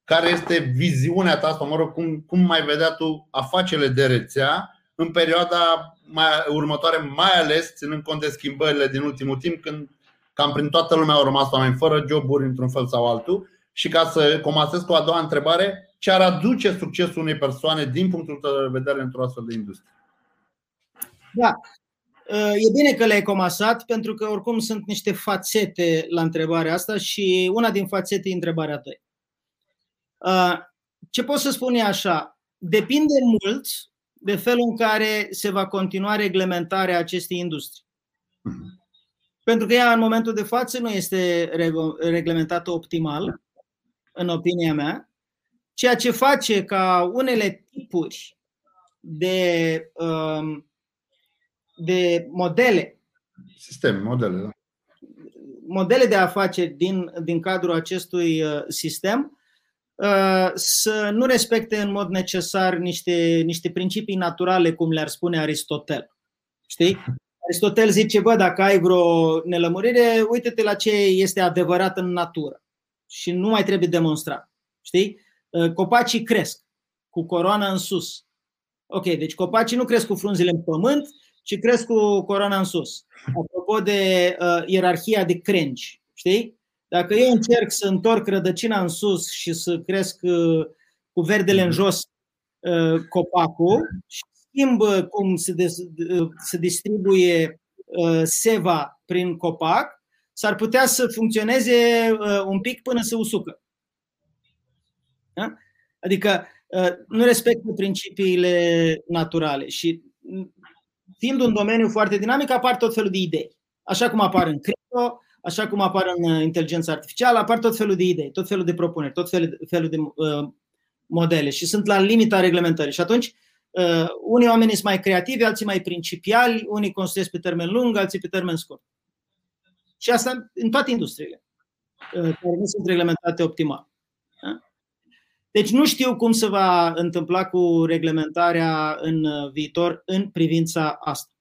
C: care este viziunea ta sau, mă rog, cum, cum mai vedea tu afacerile de rețea în perioada mai, următoare, mai ales ținând cont de schimbările din ultimul timp, când cam prin toată lumea au rămas oameni fără joburi într-un fel sau altul. Și ca să comasez cu a doua întrebare, ce ar aduce succesul unei persoane din punctul tău de vedere într-o astfel de industrie?
D: Da. E bine că le-ai comasat, pentru că oricum sunt niște fațete la întrebarea asta și una din fațete e întrebarea ta. Ce pot să spun e așa, depinde mult de felul în care se va continua reglementarea acestei industrii. Mhm. Pentru că ea în momentul de față nu este reglementată optimal, în opinia mea, ceea ce face ca unele tipuri de, um, de modele,
C: sisteme, modele, da.
D: modele de afaceri din, din cadrul acestui uh, sistem uh, să nu respecte în mod necesar niște, niște principii naturale, cum le-ar spune Aristotel. Știi? *laughs* Aristotel zice, bă, dacă ai vreo nelămurire, uite-te la ce este adevărat în natură și nu mai trebuie demonstrat. Știi? Uh, copacii cresc cu coroana în sus. Ok, deci copacii nu cresc cu frunzele în pământ, ci cresc cu coroana în sus. Apropo de uh, ierarhia de crengi, știi? Dacă eu încerc să întorc rădăcina în sus și să cresc uh, cu verdele în jos uh, copacul și schimb uh, cum se, des, uh, se distribuie uh, seva prin copac, s-ar putea să funcționeze un pic până se usucă. Da? Adică nu respectă principiile naturale și fiind un domeniu foarte dinamic, apar tot felul de idei. Așa cum apar în cripto, așa cum apar în inteligența artificială, apar tot felul de idei, tot felul de propuneri, tot felul, felul de uh, modele și sunt la limita reglementării. Și atunci Uh, unii oameni sunt mai creativi, alții mai principiali, unii construiesc pe termen lung, alții pe termen scurt. Și asta în toate industriile uh, care nu sunt reglementate optimal. Da? Deci nu știu cum se va întâmpla cu reglementarea în uh, viitor în privința asta.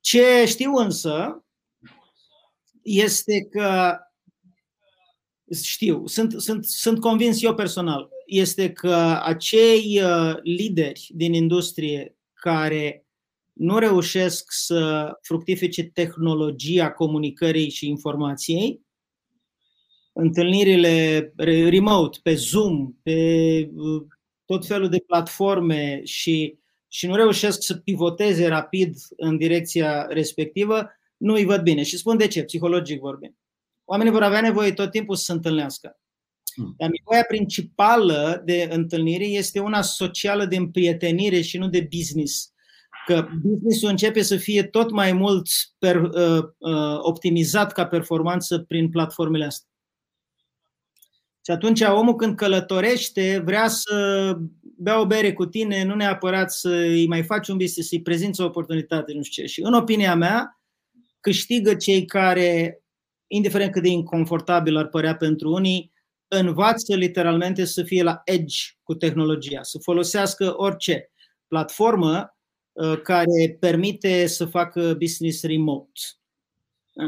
D: Ce știu însă este că știu, sunt, sunt, sunt convins eu personal este că acei uh, lideri din industrie care nu reușesc să fructifice tehnologia comunicării și informației, întâlnirile remote, pe Zoom, pe uh, tot felul de platforme și, și nu reușesc să pivoteze rapid în direcția respectivă, nu îi văd bine. Și spun de ce, psihologic vorbim. Oamenii vor avea nevoie tot timpul să se întâlnească. Hmm. Dar nevoia principală de întâlnire este una socială de împrietenire și nu de business. Că businessul începe să fie tot mai mult per, uh, uh, optimizat ca performanță prin platformele astea. Și atunci omul când călătorește vrea să bea o bere cu tine, nu neapărat să îi mai faci un business, să-i prezinți o oportunitate, nu știu ce. Și în opinia mea, câștigă cei care, indiferent cât de inconfortabil ar părea pentru unii, învață literalmente să fie la edge cu tehnologia, să folosească orice platformă uh, care permite să facă business remote. Da?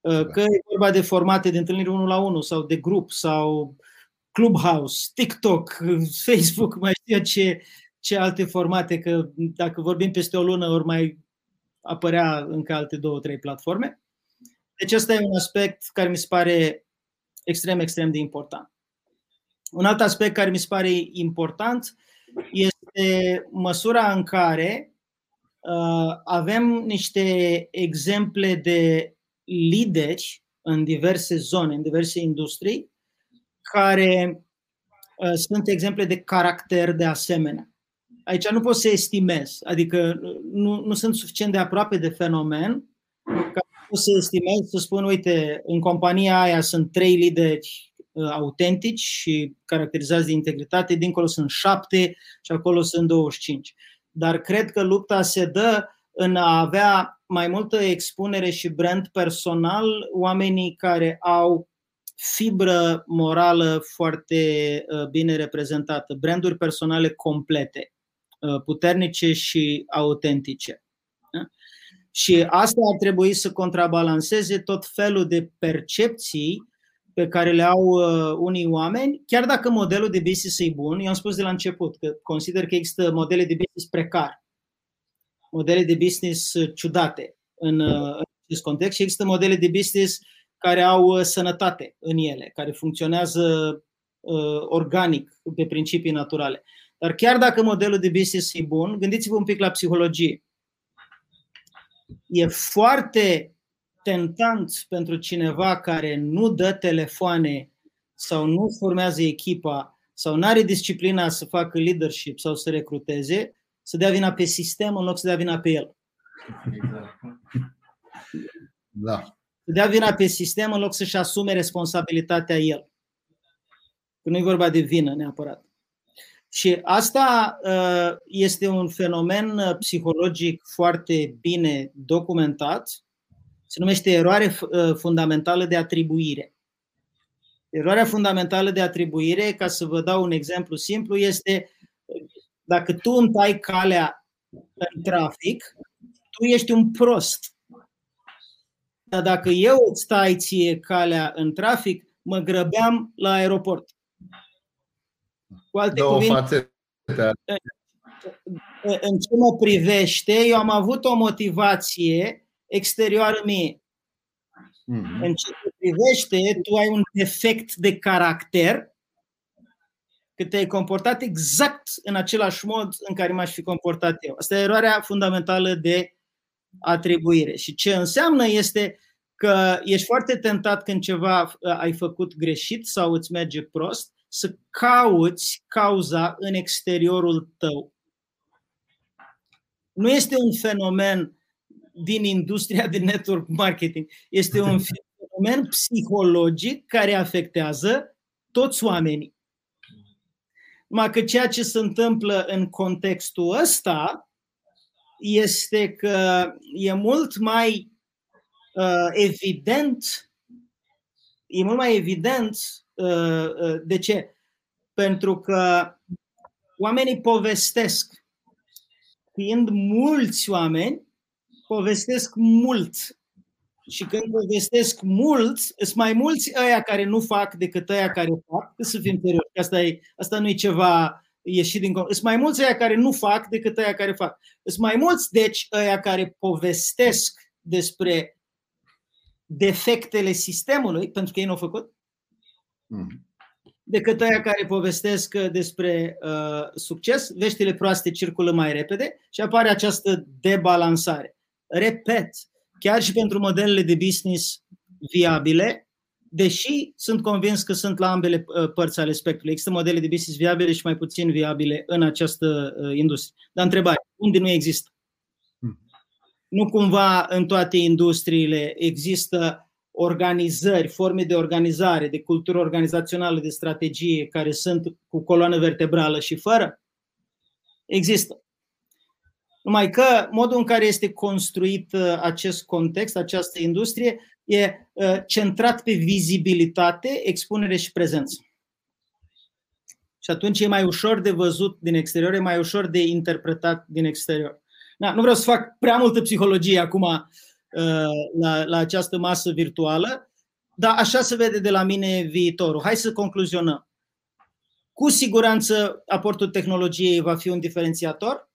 D: Uh, da. Că e vorba de formate de întâlniri unul la unul sau de grup sau Clubhouse, TikTok, *laughs* Facebook, mai știu ce, ce alte formate, că dacă vorbim peste o lună ori mai apărea încă alte două, trei platforme. Deci ăsta e un aspect care mi se pare extrem, extrem de important. Un alt aspect care mi se pare important este măsura în care uh, avem niște exemple de lideri în diverse zone, în diverse industrii, care uh, sunt exemple de caracter de asemenea. Aici nu pot să estimez, adică nu, nu sunt suficient de aproape de fenomen ca să estimez, să spun, uite, în compania aia sunt trei lideri uh, autentici și caracterizați de integritate, dincolo sunt șapte și acolo sunt 25. Dar cred că lupta se dă în a avea mai multă expunere și brand personal, oamenii care au fibră morală foarte uh, bine reprezentată, branduri personale complete, uh, puternice și autentice. Și asta ar trebui să contrabalanceze tot felul de percepții pe care le au uh, unii oameni, chiar dacă modelul de business e bun, eu am spus de la început că consider că există modele de business precare, modele de business uh, ciudate în, uh, în acest context și există modele de business care au uh, sănătate în ele, care funcționează uh, organic, pe principii naturale. Dar chiar dacă modelul de business e bun, gândiți-vă un pic la psihologie. E foarte tentant pentru cineva care nu dă telefoane sau nu formează echipa sau nu are disciplina să facă leadership sau să recruteze, să dea vina pe sistem în loc să dea vina pe el.
B: Exact. *laughs*
C: Da.
D: Să dea vina pe sistem în loc să-și asume responsabilitatea el. Că nu e vorba de vină neapărat. Și asta uh, este un fenomen uh, psihologic foarte bine documentat. Se numește eroare uh, fundamentală de atribuire. Eroarea fundamentală de atribuire, ca să vă dau un exemplu simplu, este dacă tu îmi tai calea în trafic, tu ești un prost. Dar dacă eu îți tai ție calea în trafic, mă grăbeam la aeroport. Cu alte
C: Două
D: cuvinte,
C: fațete.
D: în ce mă privește, eu am avut o motivație exterioară mie.
C: Mhm.
D: În ce te privește, tu ai un defect de caracter că te-ai comportat exact în același mod în care m-aș fi comportat eu. Asta e eroarea fundamentală de atribuire. Și ce înseamnă este că ești foarte tentat când ceva uh, ai făcut greșit sau îți merge prost, să cauți cauza în exteriorul tău. Nu este un fenomen din industria de network marketing. Este un *laughs* fenomen psihologic care afectează toți oamenii. Numai că ceea ce se întâmplă în contextul ăsta este că e mult mai uh, evident, e mult mai evident uh, uh, de ce? Pentru că oamenii povestesc. Fiind mulți oameni, povestesc mult. Și când povestesc mult, sunt mai mulți ăia care nu fac decât ăia care fac, că să fim serioși, asta, e, asta nu e ceva ieșit din Sunt mai mulți ăia care nu fac decât ăia care fac. Sunt mai mulți, deci, ăia care povestesc despre defectele sistemului, pentru că ei nu au făcut,
C: Mhm.
D: Decât ăia care povestesc despre uh, succes, veștile proaste circulă mai repede și apare această debalansare. Repet, chiar și pentru modelele de business viabile, deși sunt convins că sunt la ambele uh, părți ale spectrului. Există modele de business viabile și mai puțin viabile în această uh, industrie. Dar întrebare, unde nu există?
C: Hmm.
D: Nu cumva în toate industriile există organizări, forme de organizare, de cultură organizațională, de strategie, care sunt cu coloană vertebrală și fără? Există. Numai că modul în care este construit uh, acest context, această industrie, e uh, centrat pe vizibilitate, expunere și prezență. Și atunci e mai ușor de văzut din exterior, e mai ușor de interpretat din exterior. Da, nu vreau să fac prea multă psihologie acum uh, la, la această masă virtuală, dar așa se vede de la mine viitorul. Hai să concluzionăm. Cu siguranță aportul tehnologiei va fi un diferențiator,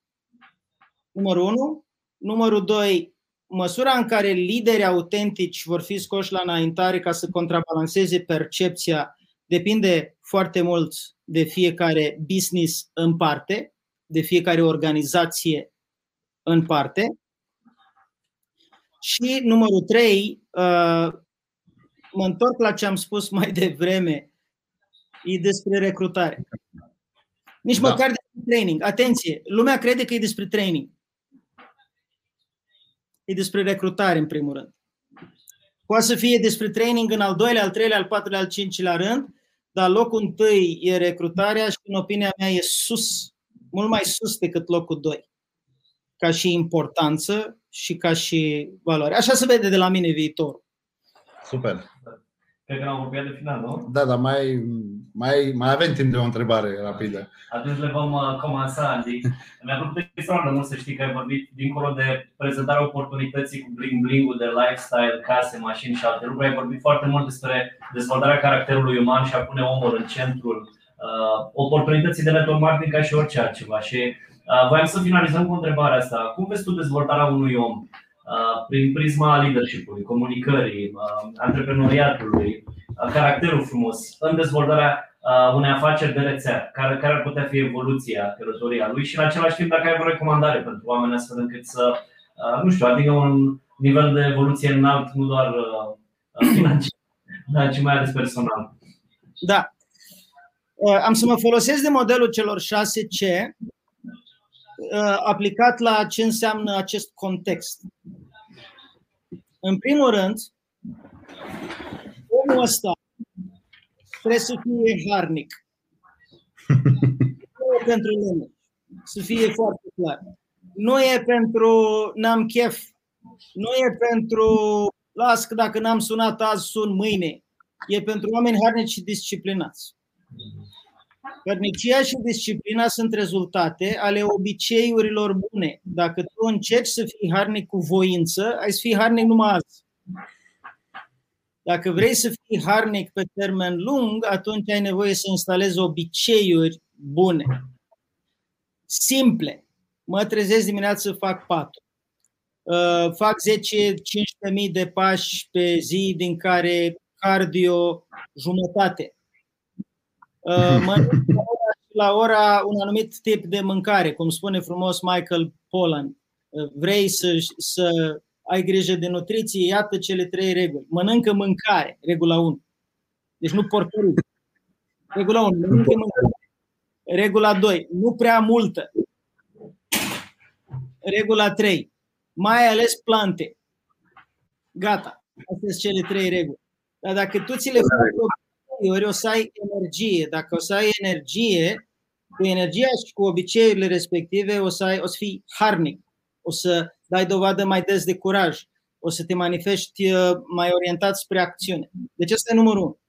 D: numărul 1. Numărul 2, măsura în care lideri autentici vor fi scoși la înaintare ca să contrabalanceze percepția depinde foarte mult de fiecare business în parte, de fiecare organizație în parte. Și numărul 3, mă întorc la ce am spus mai devreme, e despre recrutare. Nici da. măcar despre training. Atenție, lumea crede că e despre training. E despre recrutare, în primul rând. Poate să fie despre training în al doilea, al treilea, al patrulea, al cincilea rând, dar locul întâi e recrutarea și, în opinia mea, e sus, mult mai sus decât locul doi. Ca și importanță și ca și valoare. Așa se vede de la mine viitorul.
C: Super.
B: Cred că ne-am apropiat de final, nu?
C: Da, dar mai, mai, mai avem timp de o întrebare rapidă.
B: Atunci le vom uh, comansa, Andy. Mi-a plăcut extraordinar mult să știi că ai vorbit dincolo de prezentarea oportunității cu bling-bling-ul de lifestyle, case, mașini și alte lucruri. Ai vorbit foarte mult despre dezvoltarea caracterului uman și a pune omul în centrul uh, oportunității de network marketing ca și orice altceva. Și uh, voiam să finalizăm cu întrebarea asta. Cum vezi tu dezvoltarea unui om? Uh, prin prisma leadership-ului, comunicării, uh, antreprenoriatului, uh, caracterul frumos, în dezvoltarea unei afaceri de rețea, care, care ar putea fi evoluția, călătoria lui și în același timp dacă ai o recomandare pentru oameni astfel încât să, nu știu, adică un nivel de evoluție înalt, nu doar financiar, *laughs* ci mai ales personal.
D: Da. Am să mă folosesc de modelul celor 6C aplicat la ce înseamnă acest context. În primul rând, omul ăsta trebuie să fie harnic. *laughs* Nu e pentru lume. Să fie foarte clar. Nu e pentru n-am chef. Nu e pentru las că dacă n-am sunat azi, sun mâine. E pentru oameni harnici și disciplinați. Hărnicia și disciplina sunt rezultate ale obiceiurilor bune. Dacă tu încerci să fii harnic cu voință, ai să fii harnic numai azi. Dacă vrei să fii harnic pe termen lung, atunci ai nevoie să instalezi obiceiuri bune, simple. Mă trezesc dimineața să fac patul. Uh, fac 10-15.000 de pași pe zi, din care cardio jumătate. Uh, mănânc *laughs* la ora un anumit tip de mâncare, cum spune frumos Michael Pollan. Uh, vrei să, să ai grijă de nutriție, iată cele trei reguli. Mănâncă mâncare, regula 1. Deci nu porcării. Regula 1, mănâncă mâncare. Regula 2, nu prea multă. Regula 3, mai ales plante. Gata. Astea sunt cele trei reguli. Dar dacă tu ți le faci ori o să ai energie. Dacă o să ai energie, cu energia și cu obiceiurile respective o să, ai, o să fii harnic. O să dai dovadă mai des de curaj, o să te manifesti uh, mai orientat spre acțiune. Deci asta e numărul unu.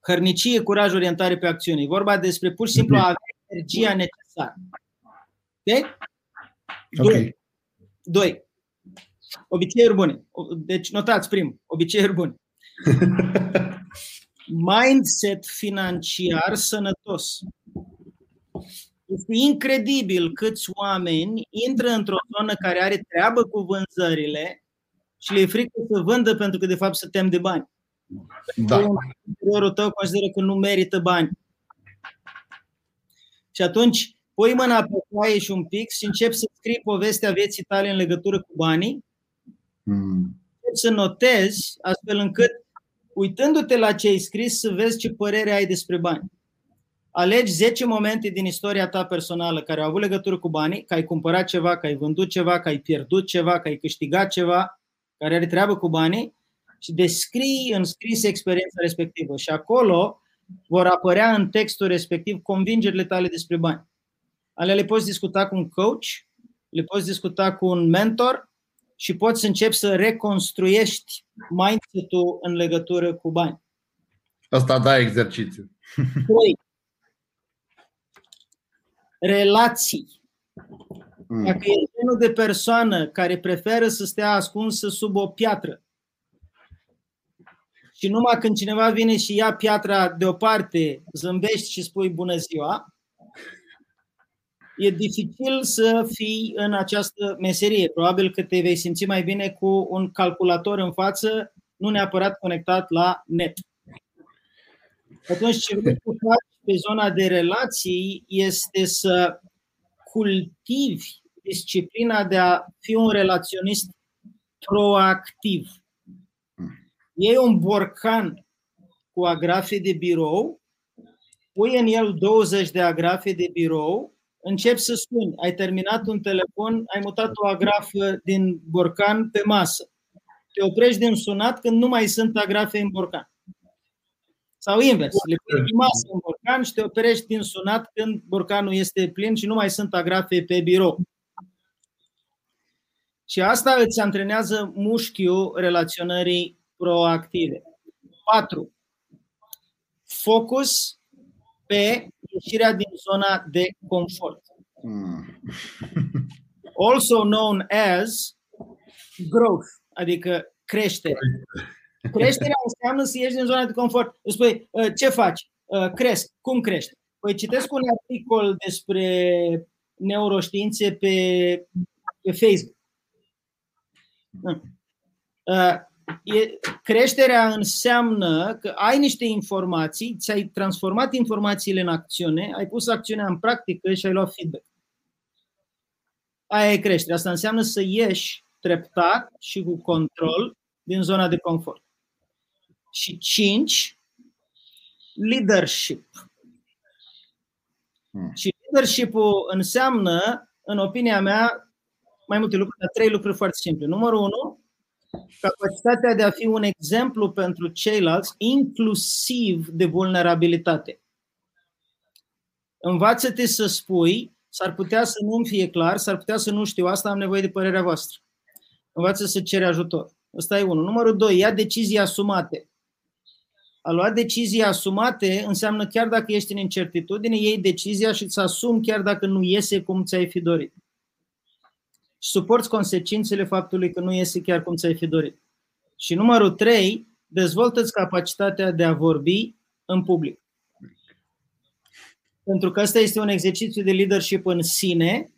D: Hărnicie, curaj, orientare pe acțiune. E vorba despre pur și simplu a avea energia necesară. Ok? Doi. Okay. Doi. Obiceiuri bune. Deci notați prim. Obiceiuri bune. *laughs* Mindset financiar sănătos. Este incredibil câți oameni intră într-o zonă care are treabă cu vânzările și le e frică să vândă pentru că de fapt se tem de bani. Da. Interiorul tău consideră că nu merită bani. Și atunci pui mâna pe foaie și un pic și începi să scrii povestea vieții tale în legătură cu banii. Mm. Începi să notezi astfel încât, uitându-te la ce ai scris, să vezi ce părere ai despre bani alegi 10 momente din istoria ta personală care au avut legătură cu banii, că ai cumpărat ceva, că ai vândut ceva, că ai pierdut ceva, că ai câștigat ceva, care are treabă cu banii și descrii în scris experiența respectivă. Și acolo vor apărea în textul respectiv convingerile tale despre bani. Ale le poți discuta cu un coach, le poți discuta cu un mentor și poți începi să reconstruiești mindset-ul în legătură cu bani.
C: Asta da exercițiu.
D: 3 relații. Mm. Dacă e genul de persoană care preferă să stea ascunsă sub o piatră și numai când cineva vine și ia piatra deoparte, zâmbești și spui bună ziua, e dificil să fii în această meserie. Probabil că te vei simți mai bine cu un calculator în față, nu neapărat conectat la net. Atunci ce vrei să faci pe zona de relații este să cultivi disciplina de a fi un relaționist proactiv. Iei un borcan cu agrafe de birou, pui în el 20 de agrafe de birou, începi să spui, ai terminat un telefon, ai mutat o agrafă din borcan pe masă. Te oprești din sunat când nu mai sunt agrafe în borcan. Sau invers, le pui masă în borcan și te operești din sunat când borcanul este plin și nu mai sunt agrafe pe birou. Și asta îți antrenează mușchiul relaționării proactive. 4. Focus pe ieșirea din zona de confort.
C: Mm.
D: Also known as growth, adică creștere. Creșterea înseamnă să ieși din zona de confort. Îți spui, "Uh, ce faci? Uh, Cresc. Cum crești? Păi citesc un articol despre neuroștiințe pe, pe Facebook. Uh, e, creșterea înseamnă că ai niște informații, ți-ai transformat informațiile în acțiune, ai pus acțiunea în practică și ai luat feedback. Aia e creștere. Asta înseamnă să ieși treptat și cu control din zona de confort. Și cinci, leadership.
C: Hmm.
D: Și leadership-ul înseamnă, în opinia mea, mai multe lucruri, dar trei lucruri foarte simple. Numărul unu, capacitatea de a fi un exemplu pentru ceilalți, inclusiv de vulnerabilitate. Învață-te să spui, s-ar putea să nu-mi fie clar, s-ar putea să nu știu asta, am nevoie de părerea voastră. Învață să cere ajutor. Ăsta e unul. Numărul doi, ia decizii asumate. A lua decizii asumate înseamnă chiar dacă ești în incertitudine, iei decizia și îți asumi chiar dacă nu iese cum ți-ai fi dorit. Și suporți consecințele faptului că nu iese chiar cum ți-ai fi dorit. Și numărul trei, dezvoltă-ți capacitatea de a vorbi în public. Pentru că ăsta este un exercițiu de leadership în sine,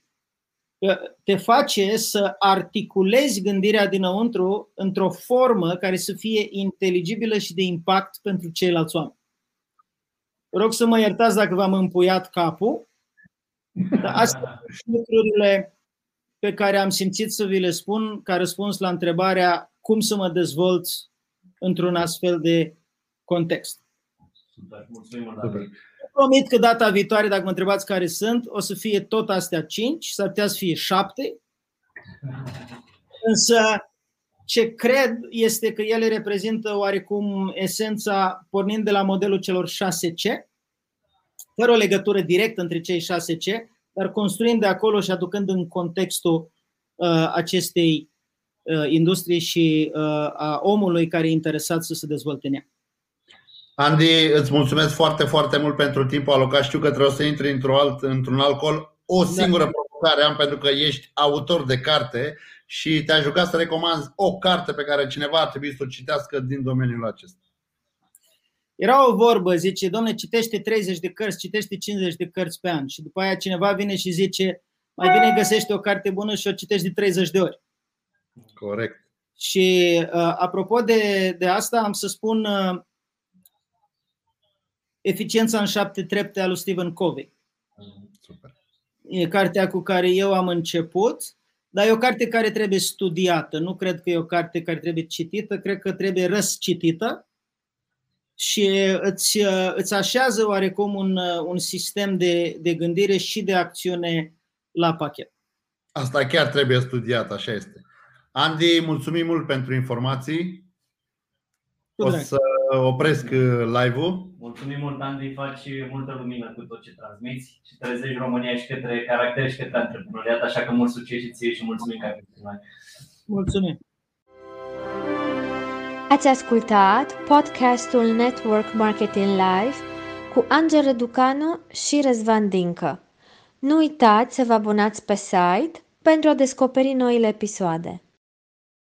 D: că te face să articulezi gândirea dinăuntru într-o formă care să fie inteligibilă și de impact pentru ceilalți oameni. Rog să mă iertați dacă v-am împuiat capul, dar astea sunt lucrurile pe care am simțit să vi le spun ca răspuns la întrebarea cum să mă dezvolt într-un astfel de context.
B: Super, mulțumim mult,
C: Super.
B: David.
D: Promit că data viitoare, dacă mă întrebați care sunt, o să fie tot astea 5, s-ar putea să fie 7. Însă ce cred este că ele reprezintă oarecum esența pornind de la modelul celor 6C, fără o legătură directă între cei 6C, dar construind de acolo și aducând în contextul uh, acestei uh, industrii și uh, a omului care e interesat să se dezvolte în ea.
C: Andy, îți mulțumesc foarte, foarte mult pentru timpul alocat. Știu că trebuie să intri într-un alt, într-un alt col. O singură da. provocare am pentru că ești autor de carte și te-aș ruga să recomanzi o carte pe care cineva ar trebui să o citească din domeniul acesta.
D: Era o vorbă, zice, domne, citește 30 de cărți, citește 50 de cărți pe an. Și după aia cineva vine și zice, mai bine găsește o carte bună și o citești de 30 de ori.
C: Corect.
D: Și uh, apropo de, de asta, am să spun uh, Eficiența în șapte trepte a lui Stephen Covey.
C: Super.
D: E cartea cu care eu am început, dar e o carte care trebuie studiată. Nu cred că e o carte care trebuie citită, cred că trebuie răscitită și îți, îți așează oarecum un, un sistem de, de gândire și de acțiune la pachet.
C: Asta chiar trebuie studiat, așa este. Andy, mulțumim mult pentru informații.
D: Cu
C: O
D: drag.
C: să opresc uh, live-ul.
B: Mulțumim mult, Andy, faci multă lumină cu tot ce transmiți și trezești România și către caracter și către antreprenoriat, așa că mult succes și ție și mulțumim că ai venit cu noi.
D: Mulțumim!
A: Ați ascultat podcastul Network Marketing Live cu Angel Răducanu și Răzvan Dincă. Nu uitați să vă abonați pe site pentru a descoperi noile episoade.